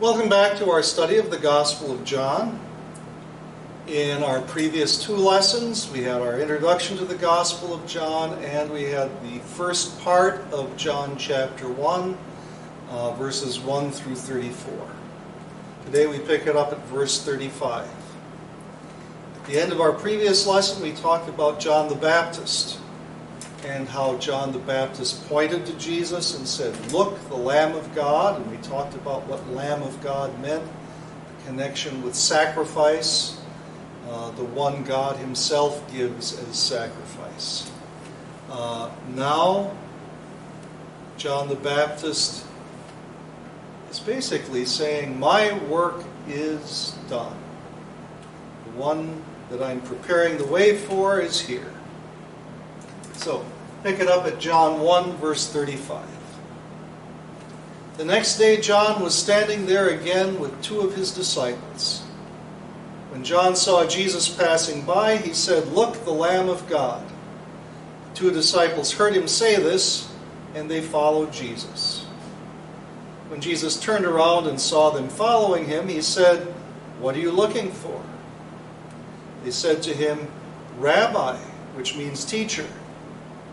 Welcome back to our study of the Gospel of John. In our previous two lessons, we had our introduction to the Gospel of John and we had the first part of John chapter 1, uh, verses 1 through 34. Today we pick it up at verse 35. At the end of our previous lesson, we talked about John the Baptist and how John the Baptist pointed to Jesus and said, Look, the Lamb of God. And we talked about what Lamb of God meant, the connection with sacrifice, uh, the one God Himself gives as sacrifice. Uh, now, John the Baptist is basically saying, My work is done. The one that I'm preparing the way for is here. So, pick it up at John 1, verse 35. The next day, John was standing there again with two of his disciples. When John saw Jesus passing by, he said, Look, the Lamb of God. The two disciples heard him say this, and they followed Jesus. When Jesus turned around and saw them following him, he said, What are you looking for? They said to him, Rabbi, which means teacher.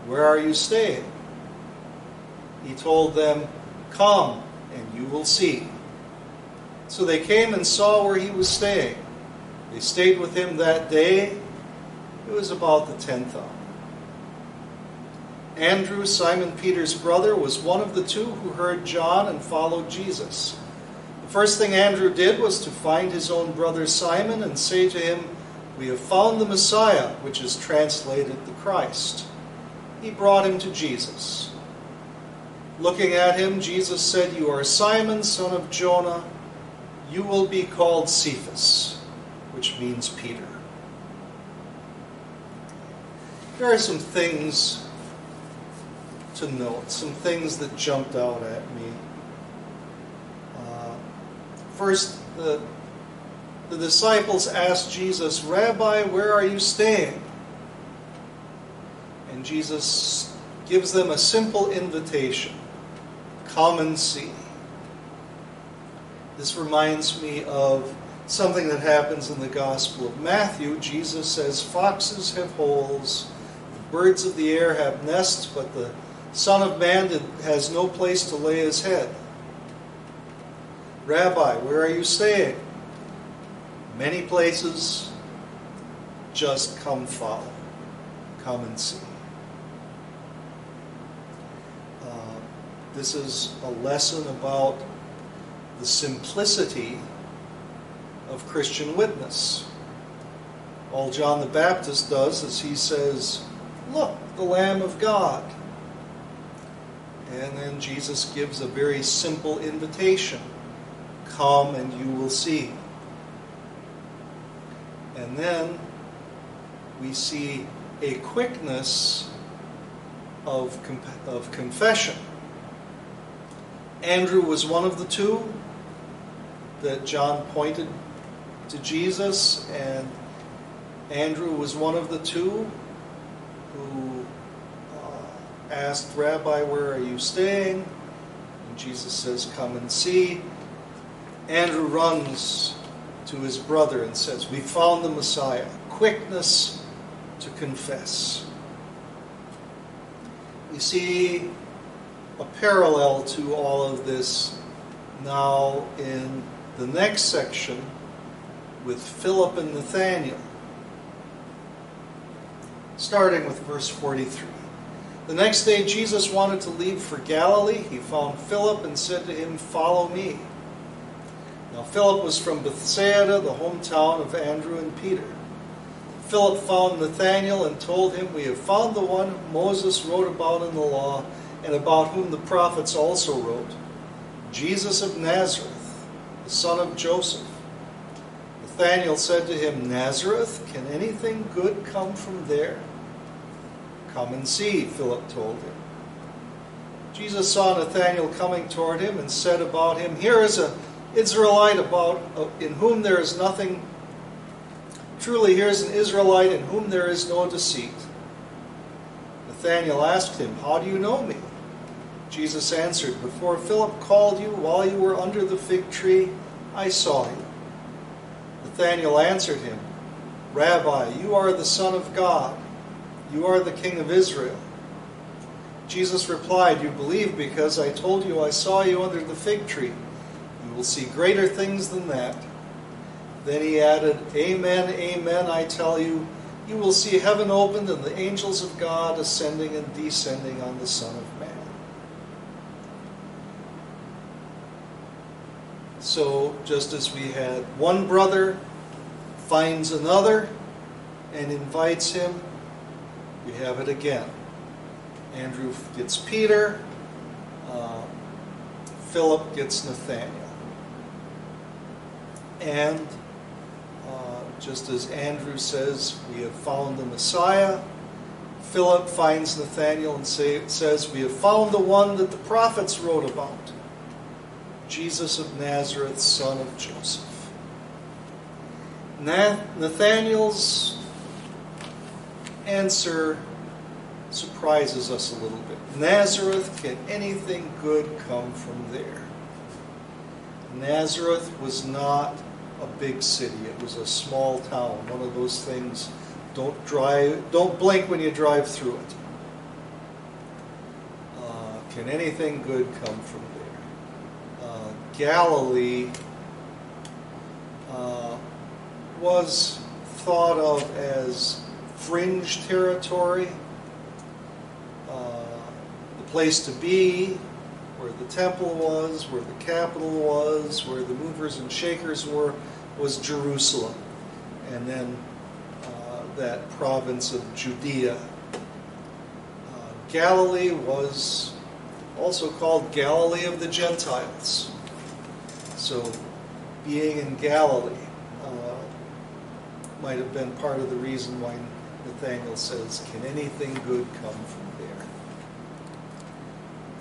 Where are you staying? He told them, Come, and you will see. So they came and saw where he was staying. They stayed with him that day. It was about the tenth hour. Andrew, Simon Peter's brother, was one of the two who heard John and followed Jesus. The first thing Andrew did was to find his own brother Simon and say to him, We have found the Messiah, which is translated the Christ he brought him to Jesus. Looking at him, Jesus said, You are Simon, son of Jonah. You will be called Cephas, which means Peter. There are some things to note, some things that jumped out at me. Uh, first, the, the disciples asked Jesus, Rabbi, where are you staying? And Jesus gives them a simple invitation come and see. This reminds me of something that happens in the Gospel of Matthew. Jesus says, Foxes have holes, birds of the air have nests, but the Son of Man has no place to lay his head. Rabbi, where are you staying? Many places, just come follow. Come and see. This is a lesson about the simplicity of Christian witness. All John the Baptist does is he says, Look, the Lamb of God. And then Jesus gives a very simple invitation Come and you will see. And then we see a quickness of, of confession. Andrew was one of the two that John pointed to Jesus, and Andrew was one of the two who uh, asked, Rabbi, where are you staying? And Jesus says, Come and see. Andrew runs to his brother and says, We found the Messiah. Quickness to confess. We see a parallel to all of this now in the next section with Philip and Nathanael. Starting with verse 43. The next day, Jesus wanted to leave for Galilee. He found Philip and said to him, Follow me. Now, Philip was from Bethsaida, the hometown of Andrew and Peter. Philip found Nathanael and told him, We have found the one Moses wrote about in the law and about whom the prophets also wrote, Jesus of Nazareth, the son of Joseph. Nathanael said to him, Nazareth, can anything good come from there? Come and see, Philip told him. Jesus saw Nathanael coming toward him and said about him, Here is an Israelite about uh, in whom there is nothing. Truly, here is an Israelite in whom there is no deceit. Nathanael asked him, How do you know me? Jesus answered, Before Philip called you, while you were under the fig tree, I saw you. Nathanael answered him, Rabbi, you are the Son of God. You are the King of Israel. Jesus replied, You believe because I told you I saw you under the fig tree. You will see greater things than that. Then he added, Amen, amen, I tell you, you will see heaven opened and the angels of God ascending and descending on the Son of Man. So, just as we had one brother finds another and invites him, we have it again. Andrew gets Peter, uh, Philip gets Nathaniel. And uh, just as Andrew says, we have found the Messiah, Philip finds Nathaniel and say, says, We have found the one that the prophets wrote about Jesus of Nazareth, son of Joseph. Nathaniel's answer surprises us a little bit. Nazareth, can anything good come from there? Nazareth was not a big city. It was a small town. One of those things. Don't drive. Don't blink when you drive through it. Uh, can anything good come from Galilee uh, was thought of as fringe territory, uh, the place to be, where the temple was, where the capital was, where the movers and shakers were, was Jerusalem. And then uh, that province of Judea. Uh, Galilee was also called Galilee of the Gentiles. So, being in Galilee uh, might have been part of the reason why Nathaniel says, Can anything good come from there?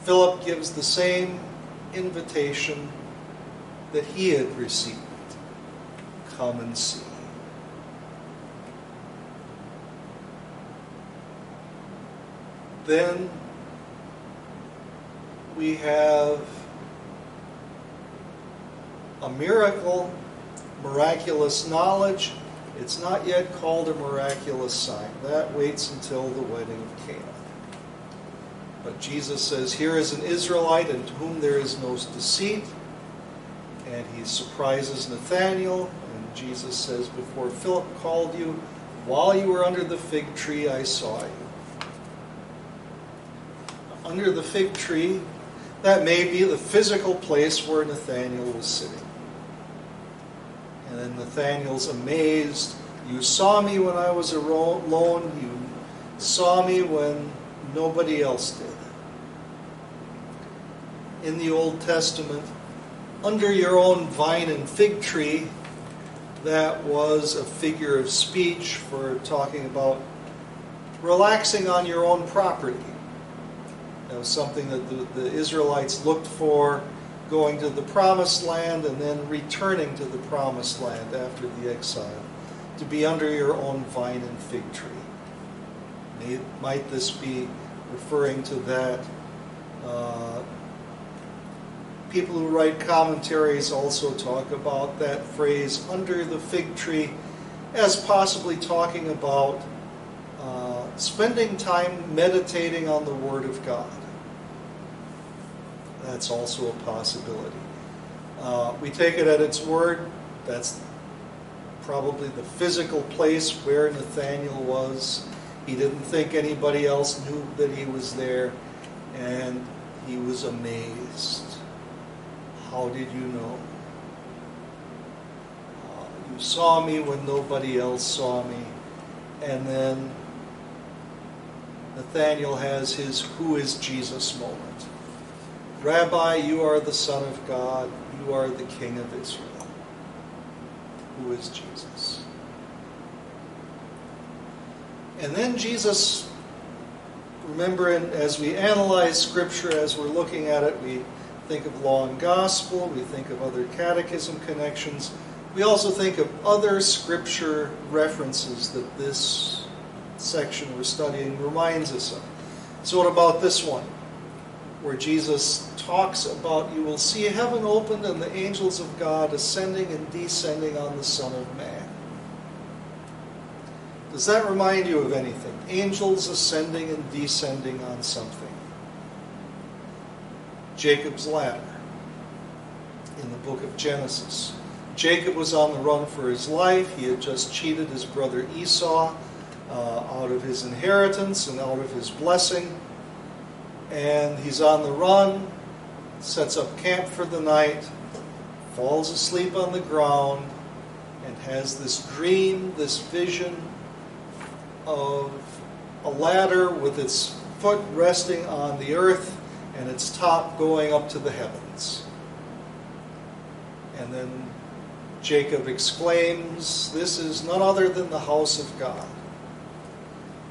Philip gives the same invitation that he had received come and see. Then we have a miracle, miraculous knowledge. It's not yet called a miraculous sign. That waits until the wedding of Cana. But Jesus says, Here is an Israelite in whom there is no deceit. And he surprises Nathanael. And Jesus says, Before Philip called you, while you were under the fig tree, I saw you. Under the fig tree, that may be the physical place where Nathanael was sitting. And then Nathaniel's amazed. You saw me when I was alone. You saw me when nobody else did. In the Old Testament, under your own vine and fig tree, that was a figure of speech for talking about relaxing on your own property. That was something that the, the Israelites looked for going to the promised land and then returning to the promised land after the exile, to be under your own vine and fig tree. Might this be referring to that? Uh, people who write commentaries also talk about that phrase, under the fig tree, as possibly talking about uh, spending time meditating on the Word of God. That's also a possibility. Uh, we take it at its word. That's probably the physical place where Nathaniel was. He didn't think anybody else knew that he was there, and he was amazed. How did you know? Uh, you saw me when nobody else saw me. And then Nathaniel has his Who is Jesus moment. Rabbi, you are the Son of God. You are the King of Israel. Who is Jesus? And then Jesus, remember, as we analyze Scripture, as we're looking at it, we think of law and gospel, we think of other catechism connections. We also think of other Scripture references that this section we're studying reminds us of. So, what about this one? Where Jesus talks about you will see heaven opened and the angels of God ascending and descending on the Son of Man. Does that remind you of anything? Angels ascending and descending on something. Jacob's ladder in the book of Genesis. Jacob was on the run for his life. He had just cheated his brother Esau uh, out of his inheritance and out of his blessing. And he's on the run, sets up camp for the night, falls asleep on the ground, and has this dream, this vision of a ladder with its foot resting on the earth and its top going up to the heavens. And then Jacob exclaims, This is none other than the house of God.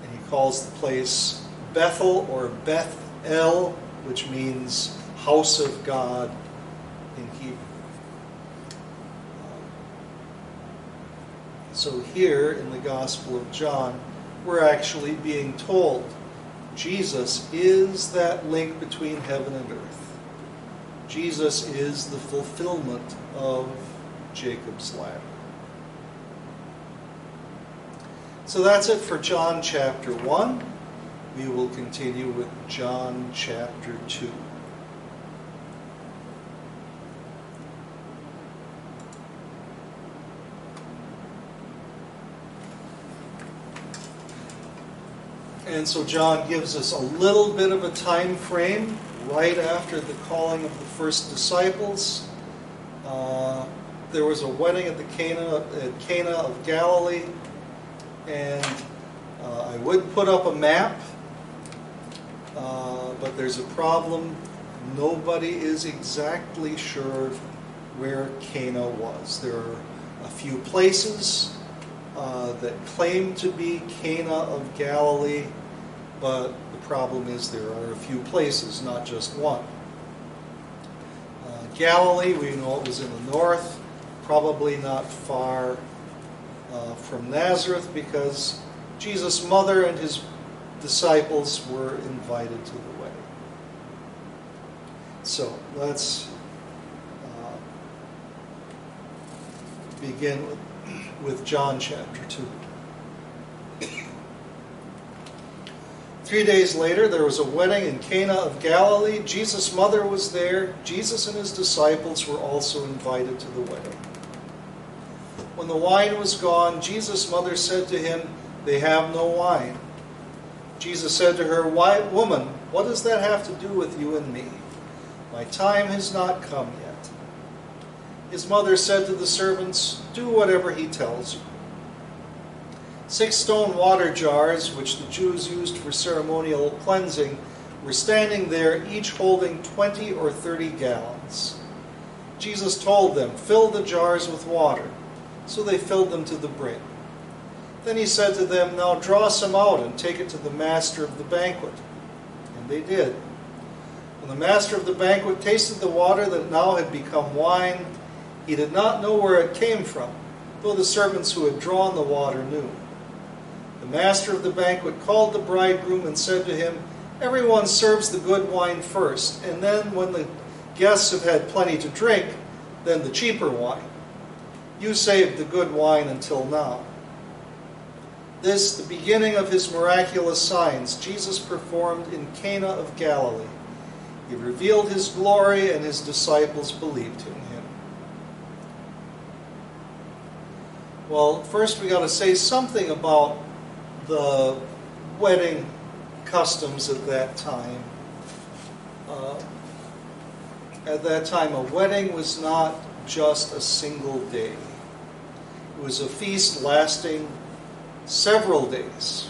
And he calls the place Bethel or Beth El, which means house of God in Hebrew. So here in the Gospel of John, we're actually being told Jesus is that link between heaven and earth. Jesus is the fulfillment of Jacob's ladder. So that's it for John chapter 1. We will continue with John chapter 2. And so John gives us a little bit of a time frame right after the calling of the first disciples. Uh, there was a wedding at the Cana at Cana of Galilee, and uh, I would put up a map, uh, but there's a problem. Nobody is exactly sure where Cana was. There are a few places uh, that claim to be Cana of Galilee, but the problem is there are a few places, not just one. Uh, Galilee, we know it was in the north probably not far uh, from Nazareth because Jesus' mother and his disciples were invited to the wedding. So let's uh, begin with, with John chapter 2. Three days later, there was a wedding in Cana of Galilee. Jesus' mother was there. Jesus and his disciples were also invited to the wedding. When the wine was gone, Jesus' mother said to him, They have no wine. Jesus said to her, Why, Woman, what does that have to do with you and me? My time has not come yet. His mother said to the servants, Do whatever he tells you. Six stone water jars, which the Jews used for ceremonial cleansing, were standing there, each holding 20 or 30 gallons. Jesus told them, Fill the jars with water. So they filled them to the brim. Then he said to them, Now draw some out and take it to the master of the banquet. And they did. When the master of the banquet tasted the water that now had become wine, he did not know where it came from, though the servants who had drawn the water knew. The master of the banquet called the bridegroom and said to him, Everyone serves the good wine first, and then when the guests have had plenty to drink, then the cheaper wine. You saved the good wine until now. This, the beginning of his miraculous signs, Jesus performed in Cana of Galilee. He revealed his glory, and his disciples believed in him. Well, first we got to say something about the wedding customs at that time. Uh, at that time, a wedding was not just a single day. It was a feast lasting several days,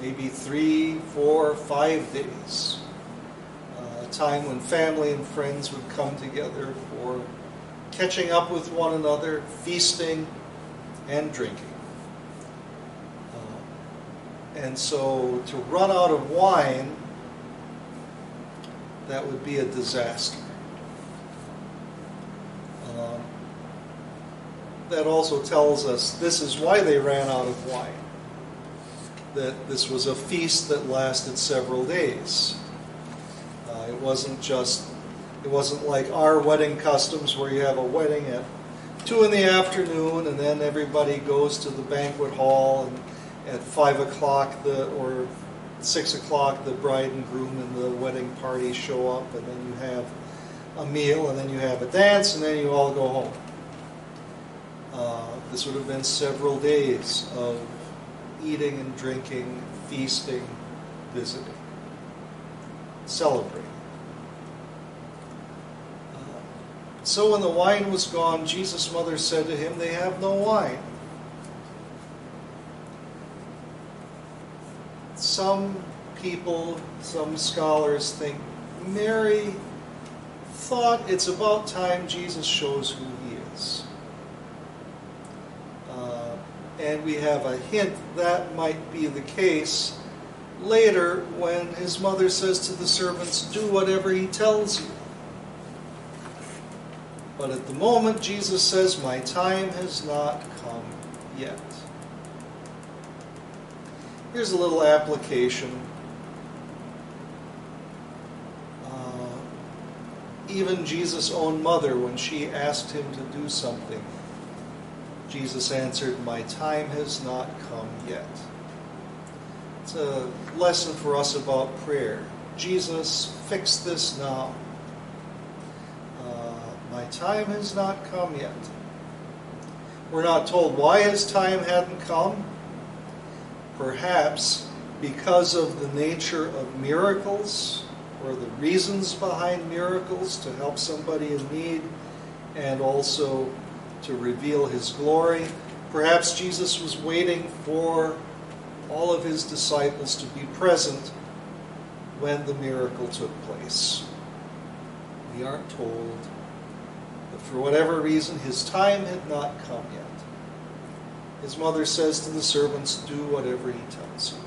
maybe three, four, five days. Uh, a time when family and friends would come together for catching up with one another, feasting, and drinking. Uh, and so to run out of wine, that would be a disaster. Um, that also tells us this is why they ran out of wine. That this was a feast that lasted several days. Uh, it wasn't just, it wasn't like our wedding customs where you have a wedding at two in the afternoon and then everybody goes to the banquet hall and at five o'clock the, or six o'clock, the bride and groom and the wedding party show up and then you have a meal and then you have a dance and then you all go home. Uh, this would have been several days of eating and drinking, feasting, visiting, celebrating. Uh, so when the wine was gone, Jesus' mother said to him, They have no wine. Some people, some scholars think Mary thought it's about time Jesus shows who he is. And we have a hint that might be the case later when his mother says to the servants, Do whatever he tells you. But at the moment, Jesus says, My time has not come yet. Here's a little application. Uh, even Jesus' own mother, when she asked him to do something, Jesus answered, My time has not come yet. It's a lesson for us about prayer. Jesus, fix this now. Uh, my time has not come yet. We're not told why his time hadn't come. Perhaps because of the nature of miracles or the reasons behind miracles to help somebody in need and also to reveal his glory. Perhaps Jesus was waiting for all of his disciples to be present when the miracle took place. We aren't told, but for whatever reason, his time had not come yet. His mother says to the servants, Do whatever he tells you.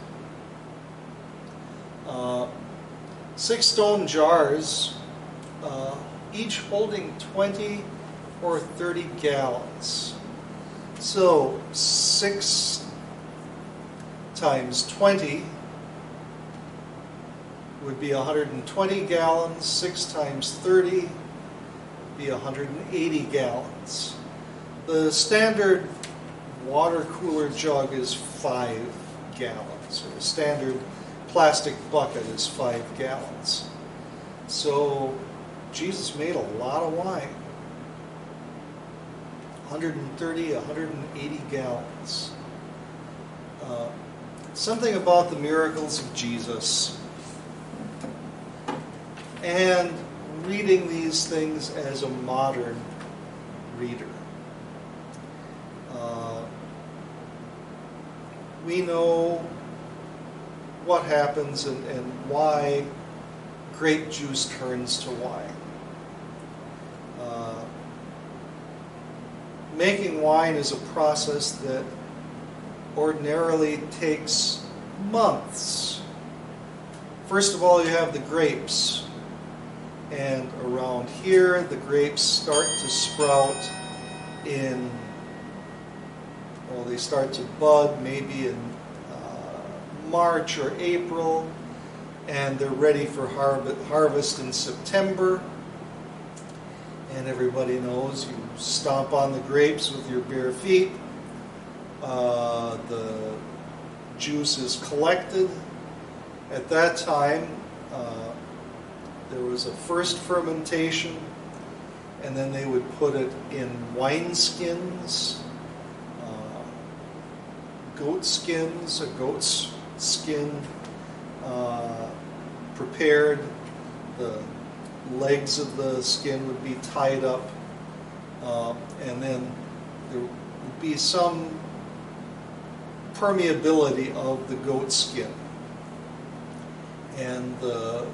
Uh, six stone jars, uh, each holding 20 or 30 gallons. So, six times 20 would be 120 gallons. Six times 30 would be 180 gallons. The standard water cooler jug is five gallons, or the standard plastic bucket is five gallons. So Jesus made a lot of wine. 130, 180 gallons. Uh, something about the miracles of Jesus and reading these things as a modern reader. Uh, we know what happens and, and why grape juice turns to wine. Making wine is a process that ordinarily takes months. First of all, you have the grapes. And around here, the grapes start to sprout in, well, they start to bud maybe in uh, March or April, and they're ready for harvest in September. And everybody knows you stomp on the grapes with your bare feet. Uh, the juice is collected. At that time, uh, there was a first fermentation, and then they would put it in wineskins, uh, goat skins, a goat's skin uh, prepared. The legs of the skin would be tied up, uh, and then there would be some permeability of the goat skin. And the,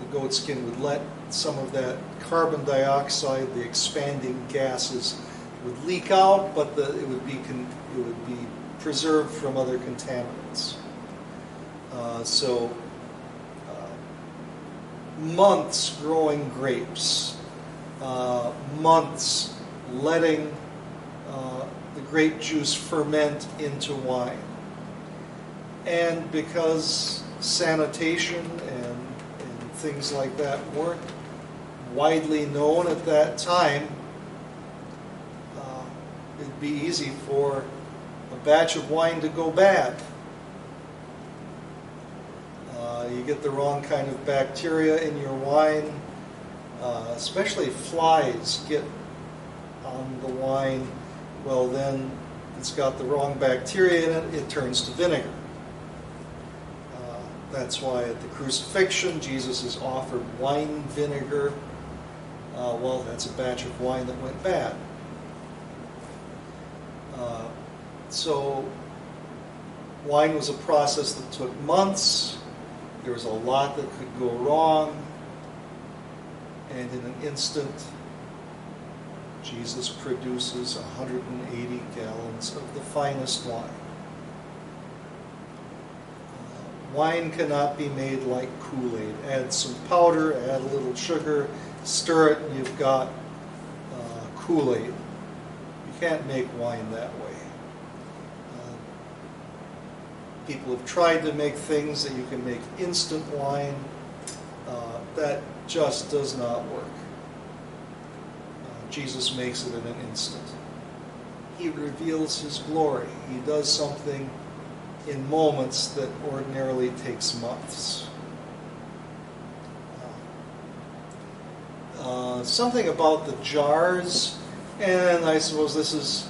the goat skin would let some of that carbon dioxide, the expanding gases, would leak out, but the, it would be it would be preserved from other contaminants. Uh, so months growing grapes, uh, months letting uh, the grape juice ferment into wine. And because sanitation and, and things like that weren't widely known at that time, uh, it'd be easy for a batch of wine to go bad. Uh, you get the wrong kind of bacteria in your wine, uh, especially flies get on the wine. Well, then it's got the wrong bacteria in it, it turns to vinegar. Uh, that's why at the crucifixion, Jesus is offered wine vinegar. Uh, well, that's a batch of wine that went bad. Uh, so, wine was a process that took months. There was a lot that could go wrong. And in an instant, Jesus produces 180 gallons of the finest wine. Uh, wine cannot be made like Kool Aid. Add some powder, add a little sugar, stir it, and you've got uh, Kool Aid. You can't make wine that way. Uh, people have tried to make things that you can make instant wine. Uh, that just does not work. Jesus makes it in an instant. He reveals his glory. He does something in moments that ordinarily takes months. Uh, something about the jars, and I suppose this is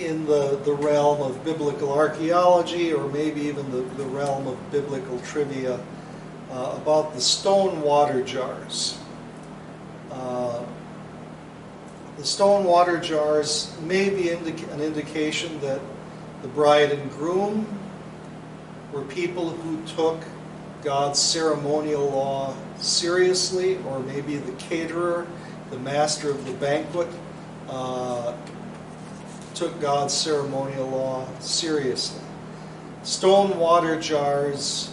in the, the realm of biblical archaeology or maybe even the, the realm of biblical trivia uh, about the stone water jars. Uh, the stone water jars may be indica- an indication that the bride and groom were people who took God's ceremonial law seriously, or maybe the caterer, the master of the banquet, uh, took God's ceremonial law seriously. Stone water jars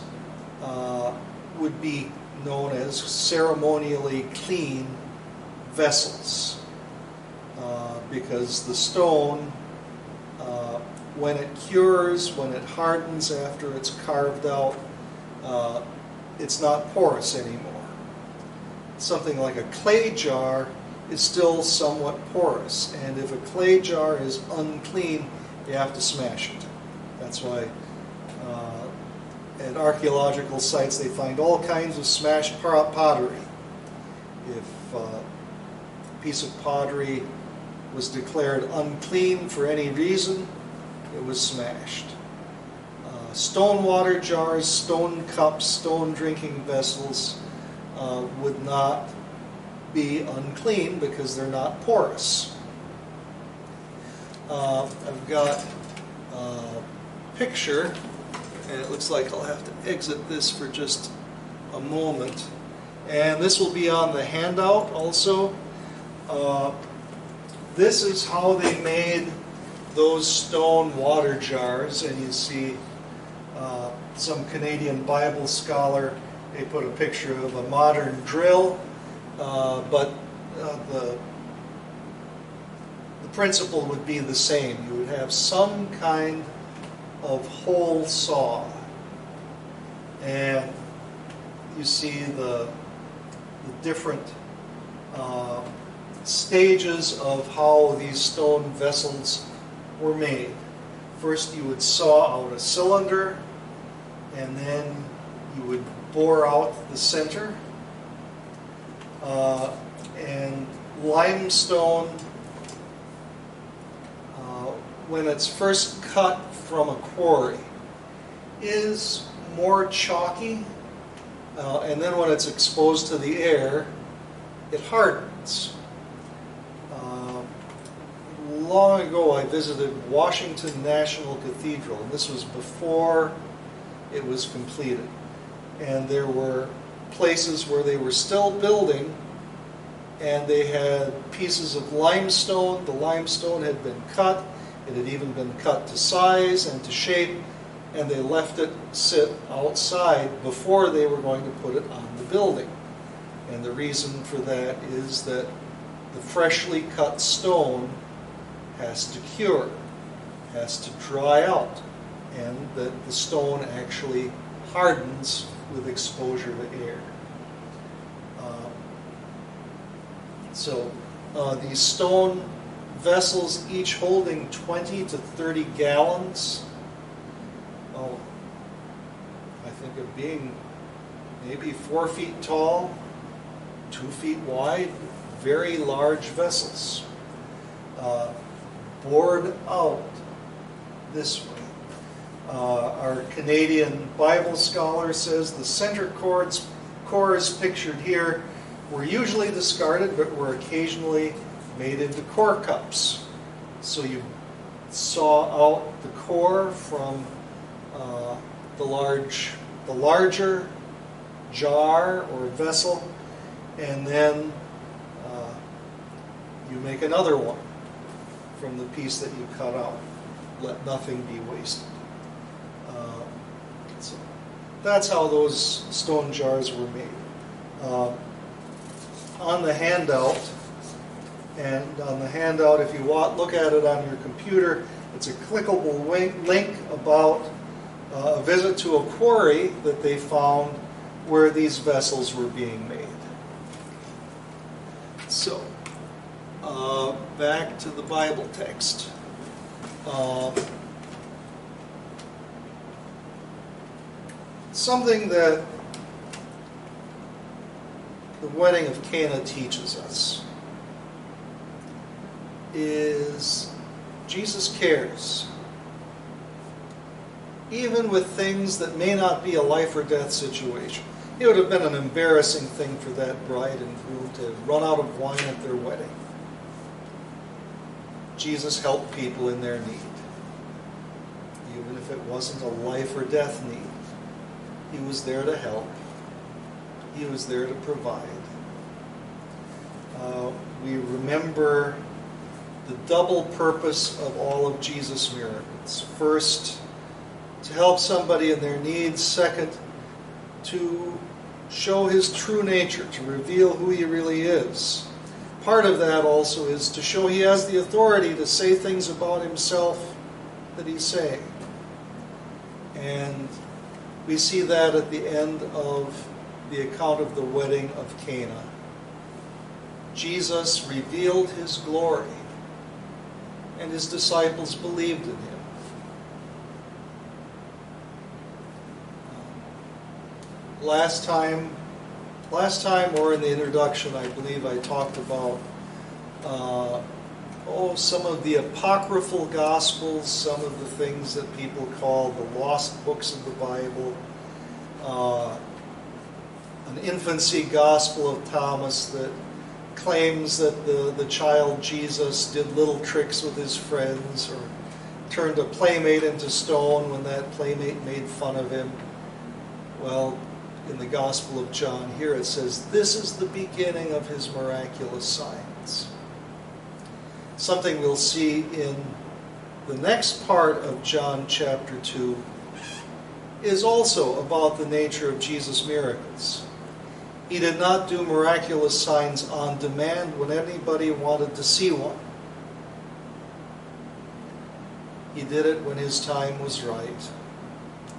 uh, would be known as ceremonially clean vessels. Uh, because the stone, uh, when it cures, when it hardens after it's carved out, uh, it's not porous anymore. Something like a clay jar is still somewhat porous, and if a clay jar is unclean, you have to smash it. That's why uh, at archaeological sites they find all kinds of smashed pottery. If uh, a piece of pottery was declared unclean for any reason, it was smashed. Uh, stone water jars, stone cups, stone drinking vessels uh, would not be unclean because they're not porous. Uh, I've got a picture, and it looks like I'll have to exit this for just a moment. And this will be on the handout also. Uh, this is how they made those stone water jars, and you see uh, some Canadian Bible scholar, they put a picture of a modern drill, uh, but uh, the, the principle would be the same. You would have some kind of hole saw, and you see the, the different uh, stages of how these stone vessels were made. First, you would saw out a cylinder, and then you would bore out the center. Uh, and limestone, uh, when it's first cut from a quarry, is more chalky, uh, and then when it's exposed to the air, it hardens long ago I visited Washington National Cathedral, and this was before it was completed. And there were places where they were still building, and they had pieces of limestone. The limestone had been cut, it had even been cut to size and to shape, and they left it sit outside before they were going to put it on the building. And the reason for that is that the freshly cut stone has to cure, has to dry out, and that the stone actually hardens with exposure to air. Um, so uh, these stone vessels, each holding 20 to 30 gallons. Oh, I think of being maybe four feet tall, two feet wide, very large vessels, uh, bored out this way. Uh, our Canadian Bible scholar says the center chords, cores pictured here were usually discarded but were occasionally made into core cups. So you saw out the core from uh, the large, the larger jar or vessel, and then uh, you make another one from the piece that you cut out. Let nothing be wasted. That's how those stone jars were made. Uh, on the handout, and on the handout, if you want, look at it on your computer, it's a clickable link about uh, a visit to a quarry that they found where these vessels were being made. So, uh, back to the Bible text. Uh, something that the wedding of Cana teaches us is Jesus cares. Even with things that may not be a life or death situation. It would have been an embarrassing thing for that bride and groom to run out of wine at their wedding. Jesus helped people in their need. Even if it wasn't a life or death need, He was there to help, He was there to provide. Uh, we remember the double purpose of all of Jesus' miracles. First, to help somebody in their needs. Second, to show his true nature, to reveal who he really is. Part of that also is to show he has the authority to say things about himself that he's saying. And we see that at the end of the account of the wedding of Cana. Jesus revealed his glory and his disciples believed in him. Last time, last time or in the introduction, I believe I talked about uh, oh some of the apocryphal gospels, some of the things that people call the lost books of the Bible. Uh, an infancy gospel of Thomas that claims that the, the child Jesus did little tricks with his friends or turned a playmate into stone when that playmate made fun of him. Well, in the Gospel of John here it says, This is the beginning of his miraculous signs. Something we'll see in the next part of John chapter 2 is also about the nature of Jesus' miracles. He did not do miraculous signs on demand when anybody wanted to see one. He did it when his time was right.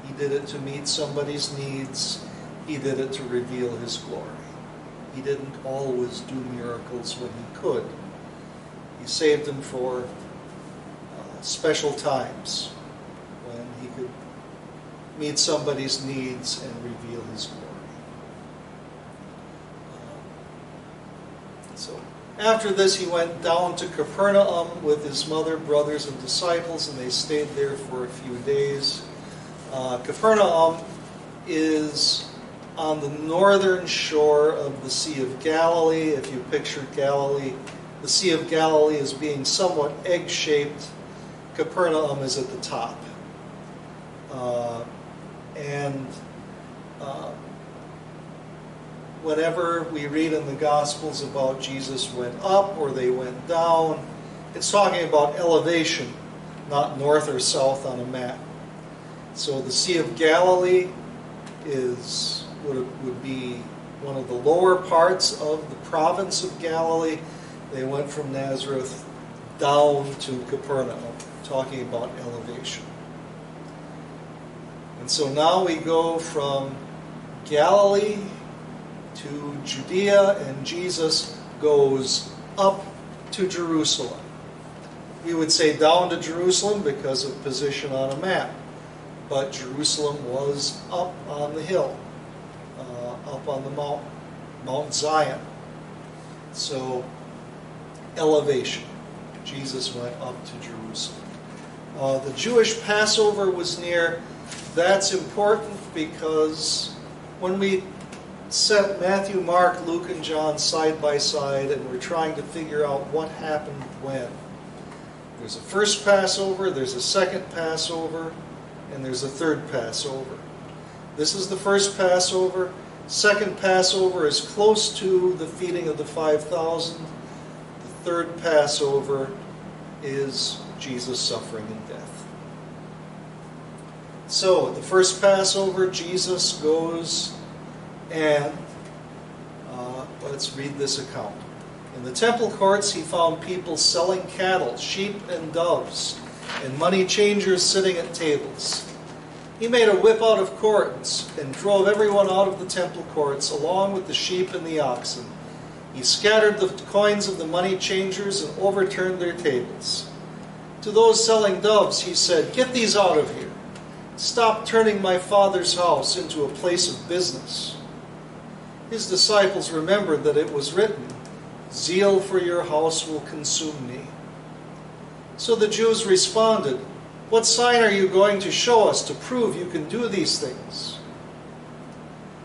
He did it to meet somebody's needs. He did it to reveal his glory. He didn't always do miracles when he could. He saved them for uh, special times when he could meet somebody's needs and reveal his glory. So after this, he went down to Capernaum with his mother, brothers, and disciples, and they stayed there for a few days. Uh, Capernaum is on the northern shore of the Sea of Galilee. If you picture Galilee, the Sea of Galilee as being somewhat egg shaped, Capernaum is at the top. Uh, and uh, whenever we read in the Gospels about Jesus went up or they went down, it's talking about elevation, not north or south on a map. So the Sea of Galilee is would, would be one of the lower parts of the province of Galilee. They went from Nazareth down to Capernaum, talking about elevation. And so now we go from Galilee to Judea, and Jesus goes up to Jerusalem. We would say down to Jerusalem because of position on a map, but Jerusalem was up on the hill, uh, up on the mountain, Mount Zion. So, elevation. Jesus went up to Jerusalem. Uh, the Jewish Passover was near. That's important because when we set Matthew, Mark, Luke, and John side by side and we're trying to figure out what happened when, there's a first Passover, there's a second Passover, and there's a third Passover. This is the first Passover. Second Passover is close to the feeding of the 5,000. Third Passover is Jesus' suffering and death. So, the first Passover, Jesus goes and uh, let's read this account. In the temple courts, he found people selling cattle, sheep, and doves, and money changers sitting at tables. He made a whip out of cords and drove everyone out of the temple courts, along with the sheep and the oxen. He scattered the coins of the money changers and overturned their tables. To those selling doves, he said, Get these out of here. Stop turning my father's house into a place of business. His disciples remembered that it was written, Zeal for your house will consume me. So the Jews responded, What sign are you going to show us to prove you can do these things?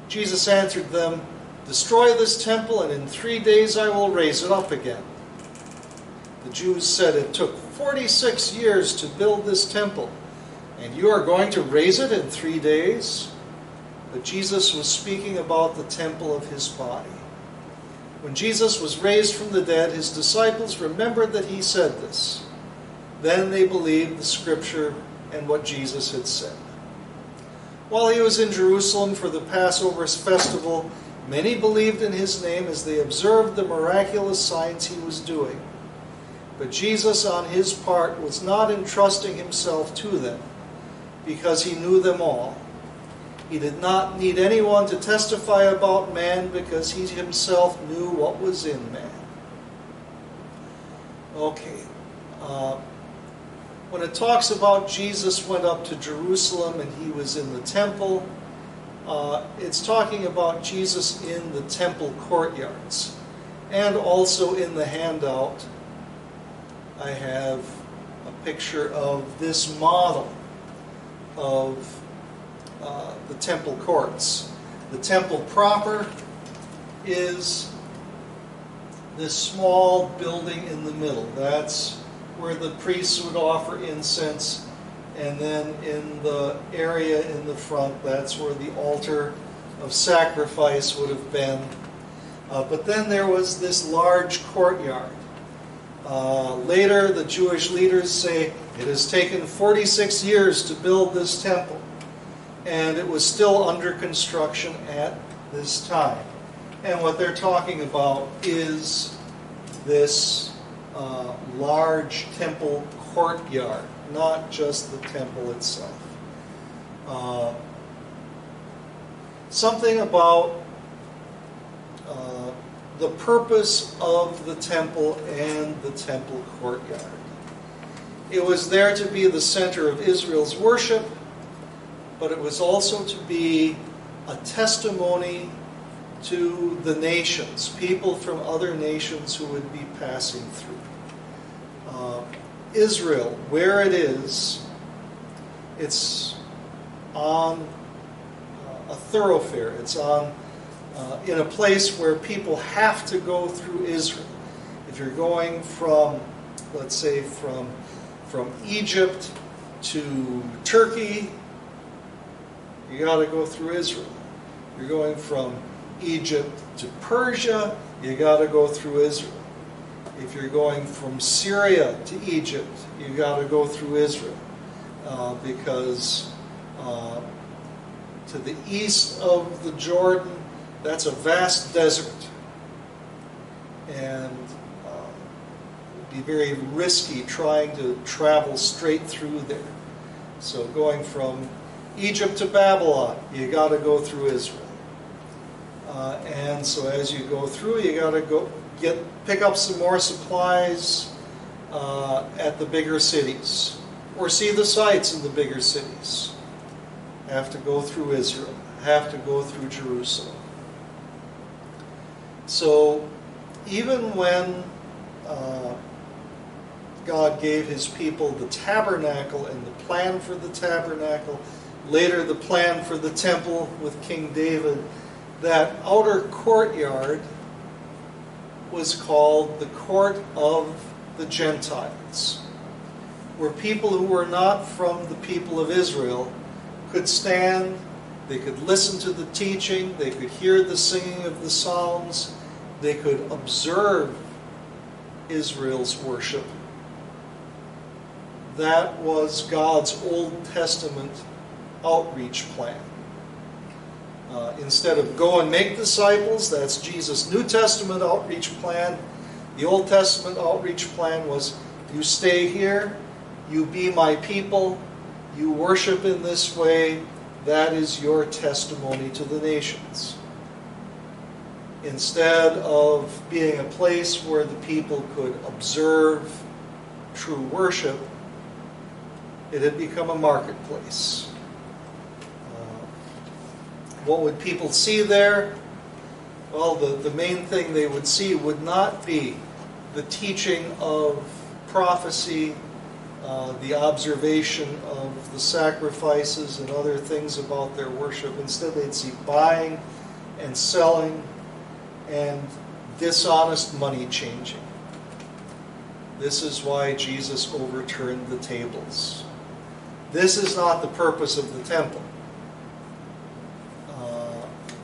Jesus answered them, Destroy this temple, and in three days I will raise it up again. The Jews said, It took 46 years to build this temple, and you are going to raise it in three days? But Jesus was speaking about the temple of his body. When Jesus was raised from the dead, his disciples remembered that he said this. Then they believed the scripture and what Jesus had said. While he was in Jerusalem for the Passover festival, many believed in his name as they observed the miraculous signs he was doing. But Jesus, on his part, was not entrusting himself to them because he knew them all. He did not need anyone to testify about man because he himself knew what was in man. Okay. Uh, when it talks about Jesus went up to Jerusalem and he was in the temple, uh, it's talking about Jesus in the temple courtyards. And also in the handout, I have a picture of this model of uh, the temple courts. The temple proper is this small building in the middle. That's where the priests would offer incense. And then in the area in the front, that's where the altar of sacrifice would have been. Uh, but then there was this large courtyard. Uh, later, the Jewish leaders say it has taken 46 years to build this temple and it was still under construction at this time. And what they're talking about is this uh, large temple courtyard, not just the temple itself. Uh, something about uh, the purpose of the temple and the temple courtyard. It was there to be the center of Israel's worship but it was also to be a testimony to the nations, people from other nations who would be passing through. Uh, Israel, where it is, it's on uh, a thoroughfare. It's on uh, in a place where people have to go through Israel. If you're going from, let's say, from from Egypt to Turkey you got to go through Israel. You're going from Egypt to Persia, you got to go through Israel. If you're going from Syria to Egypt, you've got to go through Israel. Uh, because uh, to the east of the Jordan, that's a vast desert. And uh, it would be very risky trying to travel straight through there. So going from Egypt to Babylon, you got to go through Israel. Uh, and so as you go through, you got to go get pick up some more supplies uh, at the bigger cities, or see the sights in the bigger cities. Have to go through Israel. Have to go through Jerusalem. So even when uh, God gave His people the tabernacle and the plan for the tabernacle, later the plan for the temple with King David that outer courtyard was called the court of the Gentiles, where people who were not from the people of Israel could stand, they could listen to the teaching, they could hear the singing of the psalms, they could observe Israel's worship. That was God's Old Testament outreach plan. Uh, instead of go and make disciples, that's Jesus' New Testament outreach plan. The Old Testament outreach plan was you stay here, you be my people, you worship in this way, that is your testimony to the nations. Instead of being a place where the people could observe true worship, it had become a marketplace what would people see there? Well, the, the main thing they would see would not be the teaching of prophecy, uh, the observation of the sacrifices and other things about their worship. Instead, they'd see buying and selling and dishonest money changing. This is why Jesus overturned the tables. This is not the purpose of the temple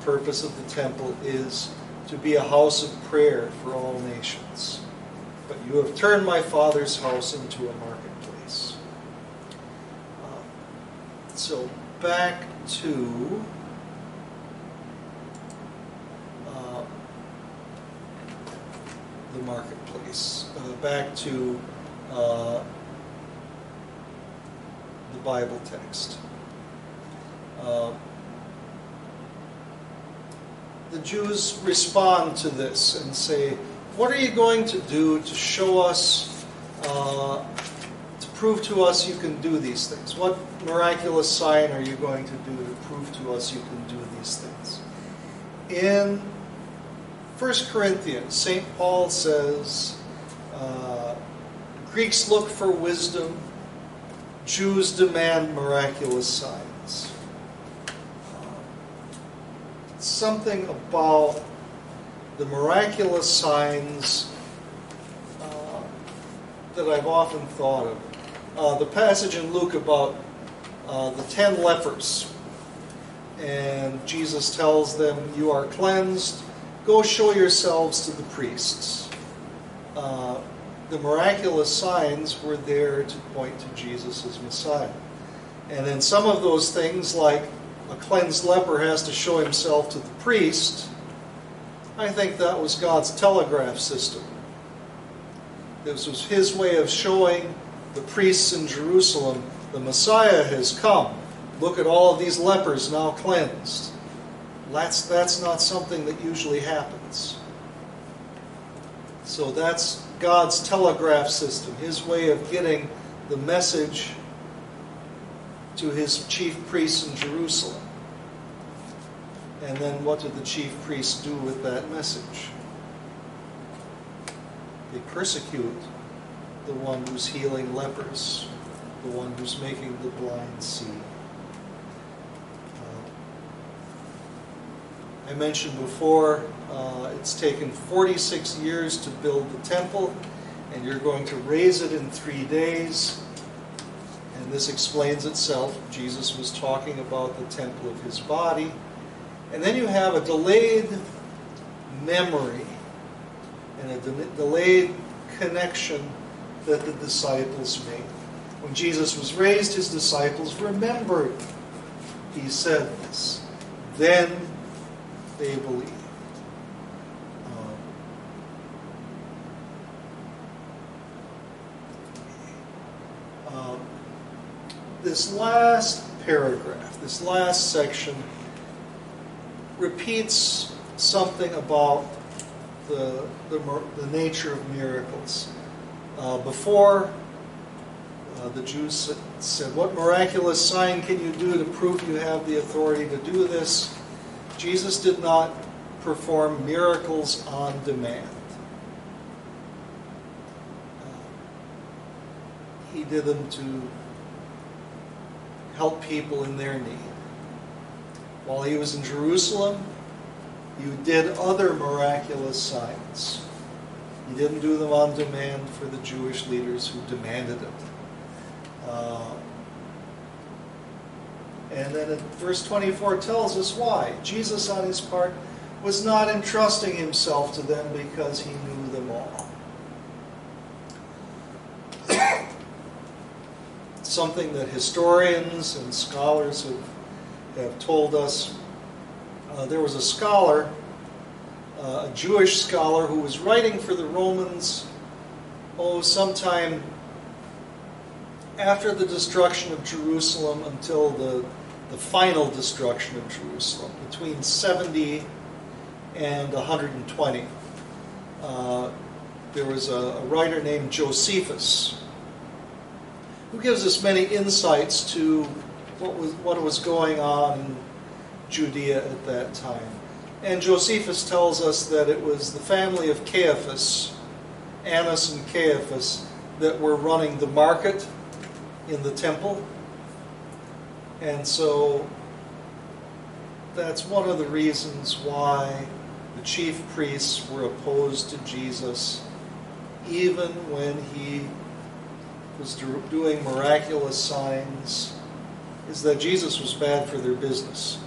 purpose of the temple is to be a house of prayer for all nations. But you have turned my father's house into a marketplace. Uh, so back to uh, the marketplace. Uh, back to uh, the Bible text. The Jews respond to this and say, What are you going to do to show us, uh, to prove to us you can do these things? What miraculous sign are you going to do to prove to us you can do these things? In 1 Corinthians, St. Paul says, uh, Greeks look for wisdom, Jews demand miraculous signs. Something about the miraculous signs uh, that I've often thought of. Uh, the passage in Luke about uh, the ten lepers, and Jesus tells them, You are cleansed, go show yourselves to the priests. Uh, the miraculous signs were there to point to Jesus as Messiah. And then some of those things, like a cleansed leper has to show himself to the priest, I think that was God's telegraph system. This was his way of showing the priests in Jerusalem the Messiah has come. Look at all of these lepers now cleansed. That's, that's not something that usually happens. So that's God's telegraph system, his way of getting the message to his chief priests in Jerusalem. And then what did the chief priests do with that message? They persecute the one who's healing lepers, the one who's making the blind see. Uh, I mentioned before, uh, it's taken 46 years to build the temple, and you're going to raise it in three days. And this explains itself. Jesus was talking about the temple of his body. And then you have a delayed memory and a de- delayed connection that the disciples made. When Jesus was raised, his disciples remembered he said this. Then they believed. This last paragraph, this last section, repeats something about the, the, the nature of miracles. Uh, before, uh, the Jews said, What miraculous sign can you do to prove you have the authority to do this? Jesus did not perform miracles on demand. Uh, He did them to help people in their need. While he was in Jerusalem, you did other miraculous signs. You didn't do them on demand for the Jewish leaders who demanded it. Uh, and then verse 24 tells us why. Jesus, on his part, was not entrusting himself to them because he knew them all. Something that historians and scholars have, have told us. Uh, there was a scholar, uh, a Jewish scholar, who was writing for the Romans, oh, sometime after the destruction of Jerusalem until the, the final destruction of Jerusalem, between 70 and 120. Uh, there was a, a writer named Josephus who gives us many insights to what was, what was going on in Judea at that time. And Josephus tells us that it was the family of Caiaphas, Annas and Caiaphas, that were running the market in the temple. And so that's one of the reasons why the chief priests were opposed to Jesus, even when he was doing miraculous signs, is that Jesus was bad for their business.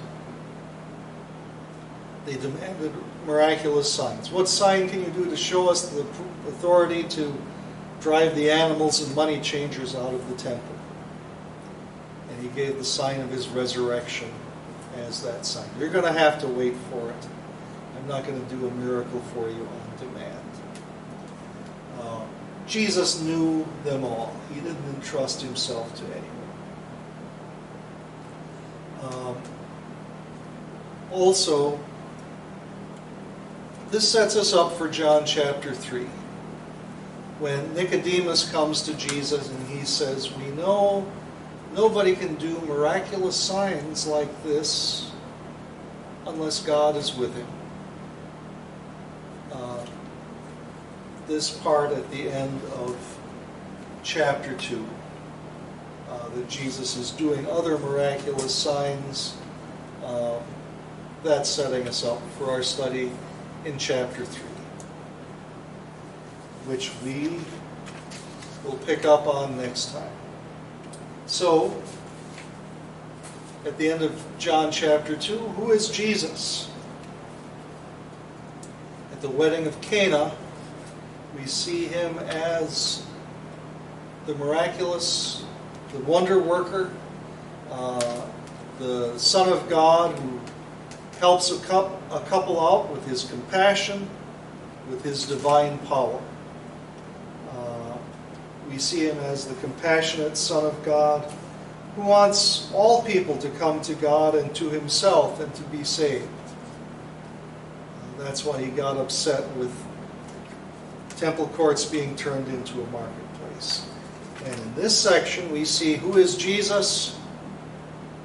They demanded miraculous signs. What sign can you do to show us the authority to drive the animals and money changers out of the temple? And he gave the sign of his resurrection as that sign. You're going to have to wait for it. I'm not going to do a miracle for you on demand. Jesus knew them all. He didn't entrust himself to anyone. Um, also, this sets us up for John chapter 3. When Nicodemus comes to Jesus and he says, We know nobody can do miraculous signs like this unless God is with him. Uh, this part at the end of chapter 2 uh, that Jesus is doing other miraculous signs. Um, that's setting us up for our study in chapter 3, which we will pick up on next time. So, at the end of John chapter 2, who is Jesus? At the wedding of Cana, we see him as the miraculous, the wonder worker, uh, the Son of God who helps a, cup, a couple out with his compassion, with his divine power. Uh, we see him as the compassionate Son of God who wants all people to come to God and to himself and to be saved. Uh, that's why he got upset with temple courts being turned into a marketplace. And in this section, we see who is Jesus.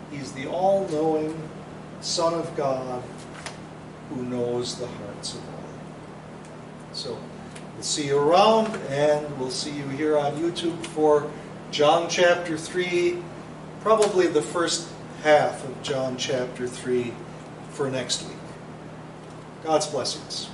He's the all knowing Son of God who knows the hearts of all. So we'll see you around, and we'll see you here on YouTube for John chapter 3, probably the first half of John chapter 3 for next week. God's blessings.